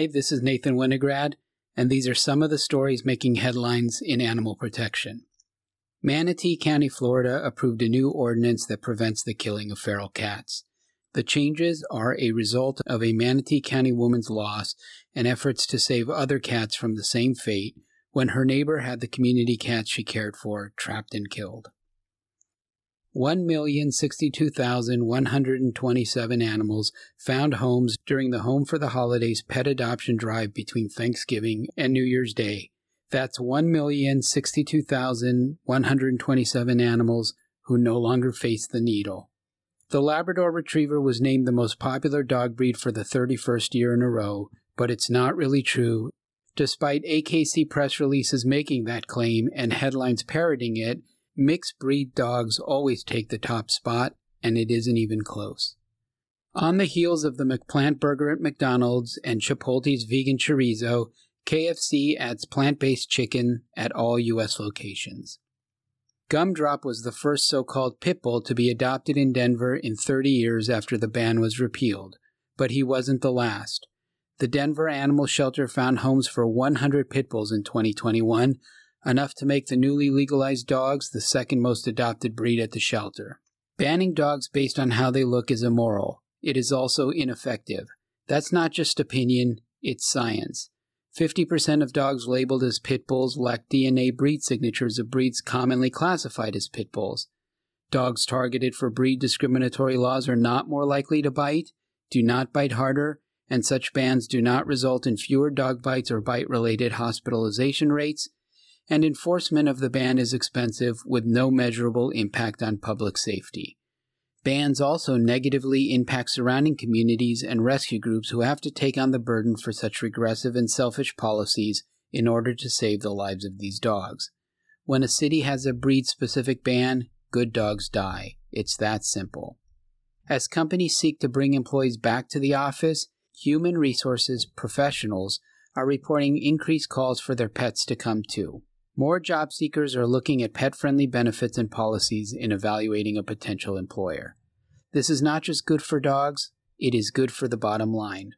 Hi, this is Nathan Winograd, and these are some of the stories making headlines in animal protection. Manatee County, Florida approved a new ordinance that prevents the killing of feral cats. The changes are a result of a Manatee County woman's loss and efforts to save other cats from the same fate when her neighbor had the community cats she cared for trapped and killed. 1,062,127 animals found homes during the Home for the Holidays pet adoption drive between Thanksgiving and New Year's Day. That's 1,062,127 animals who no longer face the needle. The Labrador Retriever was named the most popular dog breed for the 31st year in a row, but it's not really true. Despite AKC press releases making that claim and headlines parroting it, mixed breed dogs always take the top spot, and it isn't even close. On the heels of the McPlant burger at McDonald's and Chipotle's vegan chorizo, KFC adds plant based chicken at all U.S. locations. Gumdrop was the first so called pit bull to be adopted in Denver in 30 years after the ban was repealed, but he wasn't the last. The Denver Animal Shelter found homes for 100 pit bulls in 2021, enough to make the newly legalized dogs the second most adopted breed at the shelter. Banning dogs based on how they look is immoral. It is also ineffective. That's not just opinion, it's science. 50% of dogs labeled as pit bulls lack DNA breed signatures of breeds commonly classified as pit bulls. Dogs targeted for breed discriminatory laws are not more likely to bite, do not bite harder, and such bans do not result in fewer dog bites or bite related hospitalization rates, and enforcement of the ban is expensive with no measurable impact on public safety. Bans also negatively impact surrounding communities and rescue groups who have to take on the burden for such regressive and selfish policies in order to save the lives of these dogs. When a city has a breed specific ban, good dogs die. It's that simple. As companies seek to bring employees back to the office, human resources professionals are reporting increased calls for their pets to come too. More job seekers are looking at pet friendly benefits and policies in evaluating a potential employer. This is not just good for dogs, it is good for the bottom line.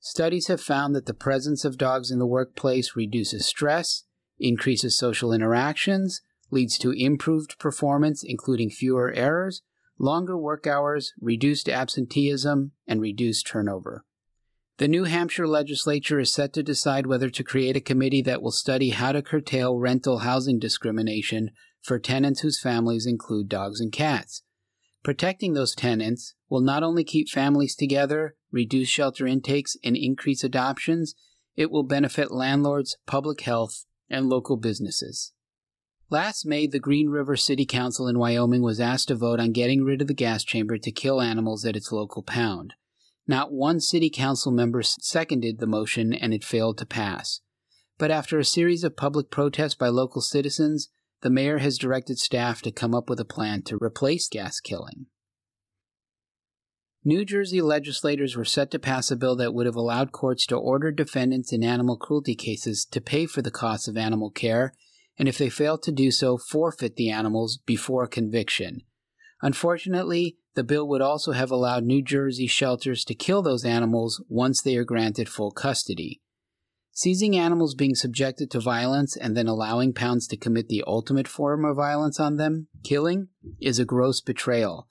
Studies have found that the presence of dogs in the workplace reduces stress, increases social interactions, leads to improved performance, including fewer errors, longer work hours, reduced absenteeism, and reduced turnover. The New Hampshire legislature is set to decide whether to create a committee that will study how to curtail rental housing discrimination for tenants whose families include dogs and cats. Protecting those tenants will not only keep families together, reduce shelter intakes, and increase adoptions, it will benefit landlords, public health, and local businesses. Last May, the Green River City Council in Wyoming was asked to vote on getting rid of the gas chamber to kill animals at its local pound. Not one city council member seconded the motion and it failed to pass. But after a series of public protests by local citizens, the mayor has directed staff to come up with a plan to replace gas killing. New Jersey legislators were set to pass a bill that would have allowed courts to order defendants in animal cruelty cases to pay for the costs of animal care, and if they fail to do so, forfeit the animals before conviction. Unfortunately, the bill would also have allowed New Jersey shelters to kill those animals once they are granted full custody. Seizing animals being subjected to violence and then allowing pounds to commit the ultimate form of violence on them, killing, is a gross betrayal,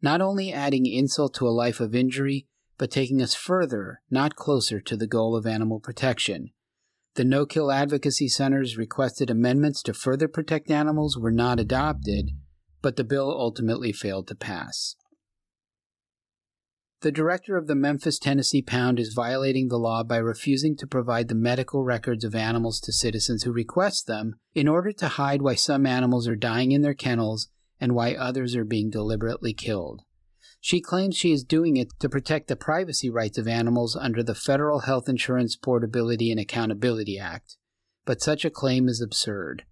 not only adding insult to a life of injury, but taking us further, not closer, to the goal of animal protection. The No Kill Advocacy Center's requested amendments to further protect animals were not adopted, but the bill ultimately failed to pass. The director of the Memphis, Tennessee Pound is violating the law by refusing to provide the medical records of animals to citizens who request them in order to hide why some animals are dying in their kennels and why others are being deliberately killed. She claims she is doing it to protect the privacy rights of animals under the Federal Health Insurance Portability and Accountability Act. But such a claim is absurd.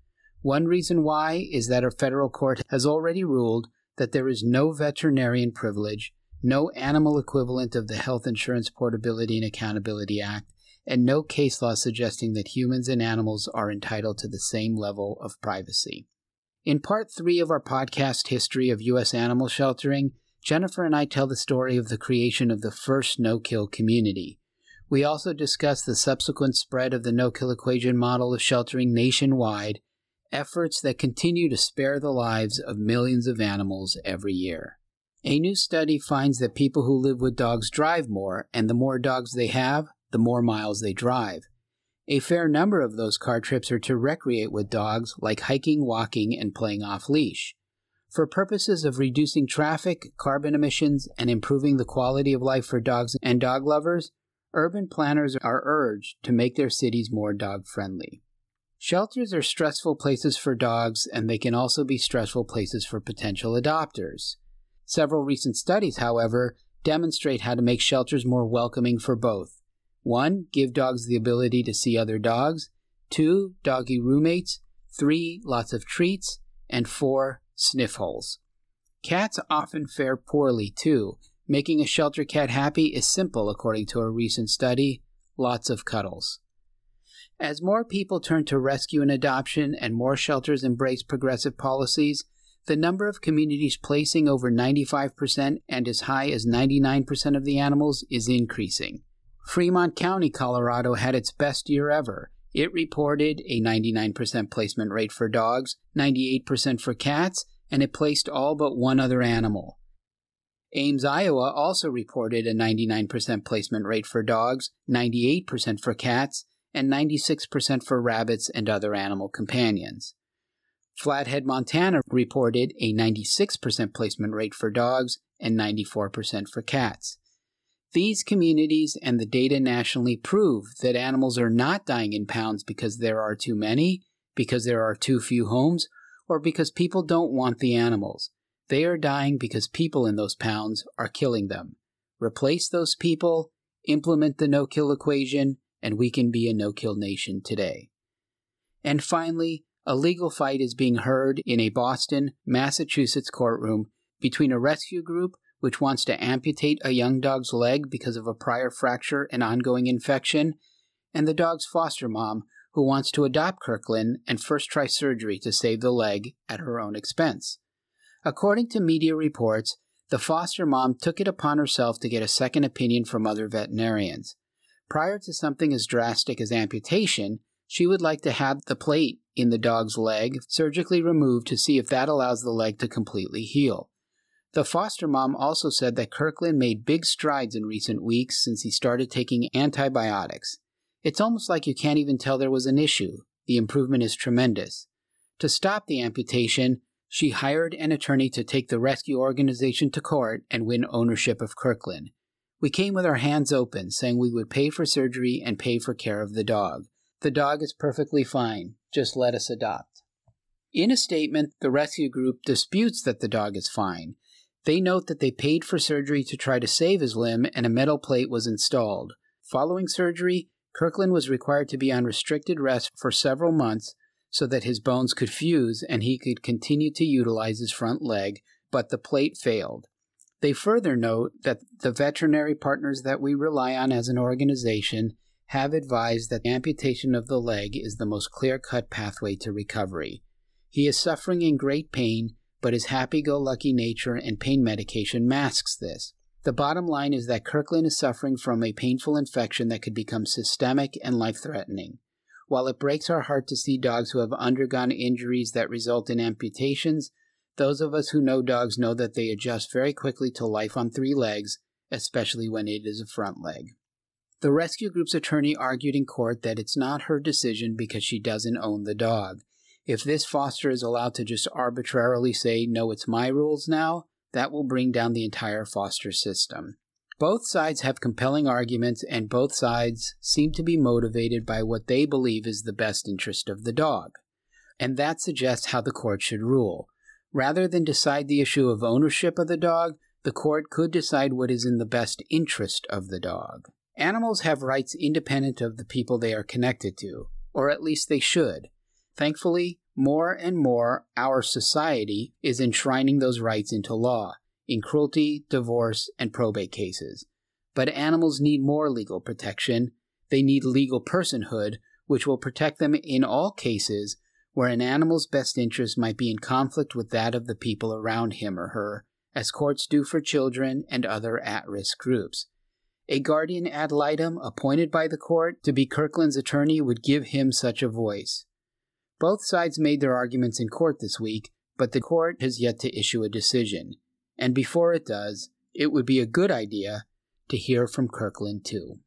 One reason why is that a federal court has already ruled that there is no veterinarian privilege no animal equivalent of the Health Insurance Portability and Accountability Act, and no case law suggesting that humans and animals are entitled to the same level of privacy. In part three of our podcast history of U.S. animal sheltering, Jennifer and I tell the story of the creation of the first no kill community. We also discuss the subsequent spread of the no kill equation model of sheltering nationwide, efforts that continue to spare the lives of millions of animals every year. A new study finds that people who live with dogs drive more, and the more dogs they have, the more miles they drive. A fair number of those car trips are to recreate with dogs, like hiking, walking, and playing off leash. For purposes of reducing traffic, carbon emissions, and improving the quality of life for dogs and dog lovers, urban planners are urged to make their cities more dog friendly. Shelters are stressful places for dogs, and they can also be stressful places for potential adopters. Several recent studies, however, demonstrate how to make shelters more welcoming for both. One, give dogs the ability to see other dogs. Two, doggy roommates. Three, lots of treats. And four, sniff holes. Cats often fare poorly too. Making a shelter cat happy is simple, according to a recent study lots of cuddles. As more people turn to rescue and adoption and more shelters embrace progressive policies, the number of communities placing over 95% and as high as 99% of the animals is increasing. Fremont County, Colorado had its best year ever. It reported a 99% placement rate for dogs, 98% for cats, and it placed all but one other animal. Ames, Iowa also reported a 99% placement rate for dogs, 98% for cats, and 96% for rabbits and other animal companions. Flathead, Montana reported a 96% placement rate for dogs and 94% for cats. These communities and the data nationally prove that animals are not dying in pounds because there are too many, because there are too few homes, or because people don't want the animals. They are dying because people in those pounds are killing them. Replace those people, implement the no kill equation, and we can be a no kill nation today. And finally, a legal fight is being heard in a Boston, Massachusetts courtroom between a rescue group which wants to amputate a young dog's leg because of a prior fracture and ongoing infection, and the dog's foster mom who wants to adopt Kirkland and first try surgery to save the leg at her own expense. According to media reports, the foster mom took it upon herself to get a second opinion from other veterinarians. Prior to something as drastic as amputation, she would like to have the plate in the dog's leg surgically removed to see if that allows the leg to completely heal. The foster mom also said that Kirkland made big strides in recent weeks since he started taking antibiotics. It's almost like you can't even tell there was an issue. The improvement is tremendous. To stop the amputation, she hired an attorney to take the rescue organization to court and win ownership of Kirkland. We came with our hands open, saying we would pay for surgery and pay for care of the dog. The dog is perfectly fine. Just let us adopt. In a statement, the rescue group disputes that the dog is fine. They note that they paid for surgery to try to save his limb and a metal plate was installed. Following surgery, Kirkland was required to be on restricted rest for several months so that his bones could fuse and he could continue to utilize his front leg, but the plate failed. They further note that the veterinary partners that we rely on as an organization have advised that amputation of the leg is the most clear cut pathway to recovery. He is suffering in great pain but his happy go lucky nature and pain medication masks this. The bottom line is that Kirkland is suffering from a painful infection that could become systemic and life threatening. While it breaks our heart to see dogs who have undergone injuries that result in amputations, those of us who know dogs know that they adjust very quickly to life on three legs, especially when it is a front leg. The rescue group's attorney argued in court that it's not her decision because she doesn't own the dog. If this foster is allowed to just arbitrarily say, no, it's my rules now, that will bring down the entire foster system. Both sides have compelling arguments, and both sides seem to be motivated by what they believe is the best interest of the dog. And that suggests how the court should rule. Rather than decide the issue of ownership of the dog, the court could decide what is in the best interest of the dog. Animals have rights independent of the people they are connected to, or at least they should. Thankfully, more and more our society is enshrining those rights into law in cruelty, divorce, and probate cases. But animals need more legal protection. They need legal personhood, which will protect them in all cases where an animal's best interest might be in conflict with that of the people around him or her, as courts do for children and other at risk groups. A guardian ad litem appointed by the court to be Kirkland's attorney would give him such a voice. Both sides made their arguments in court this week, but the court has yet to issue a decision. And before it does, it would be a good idea to hear from Kirkland too.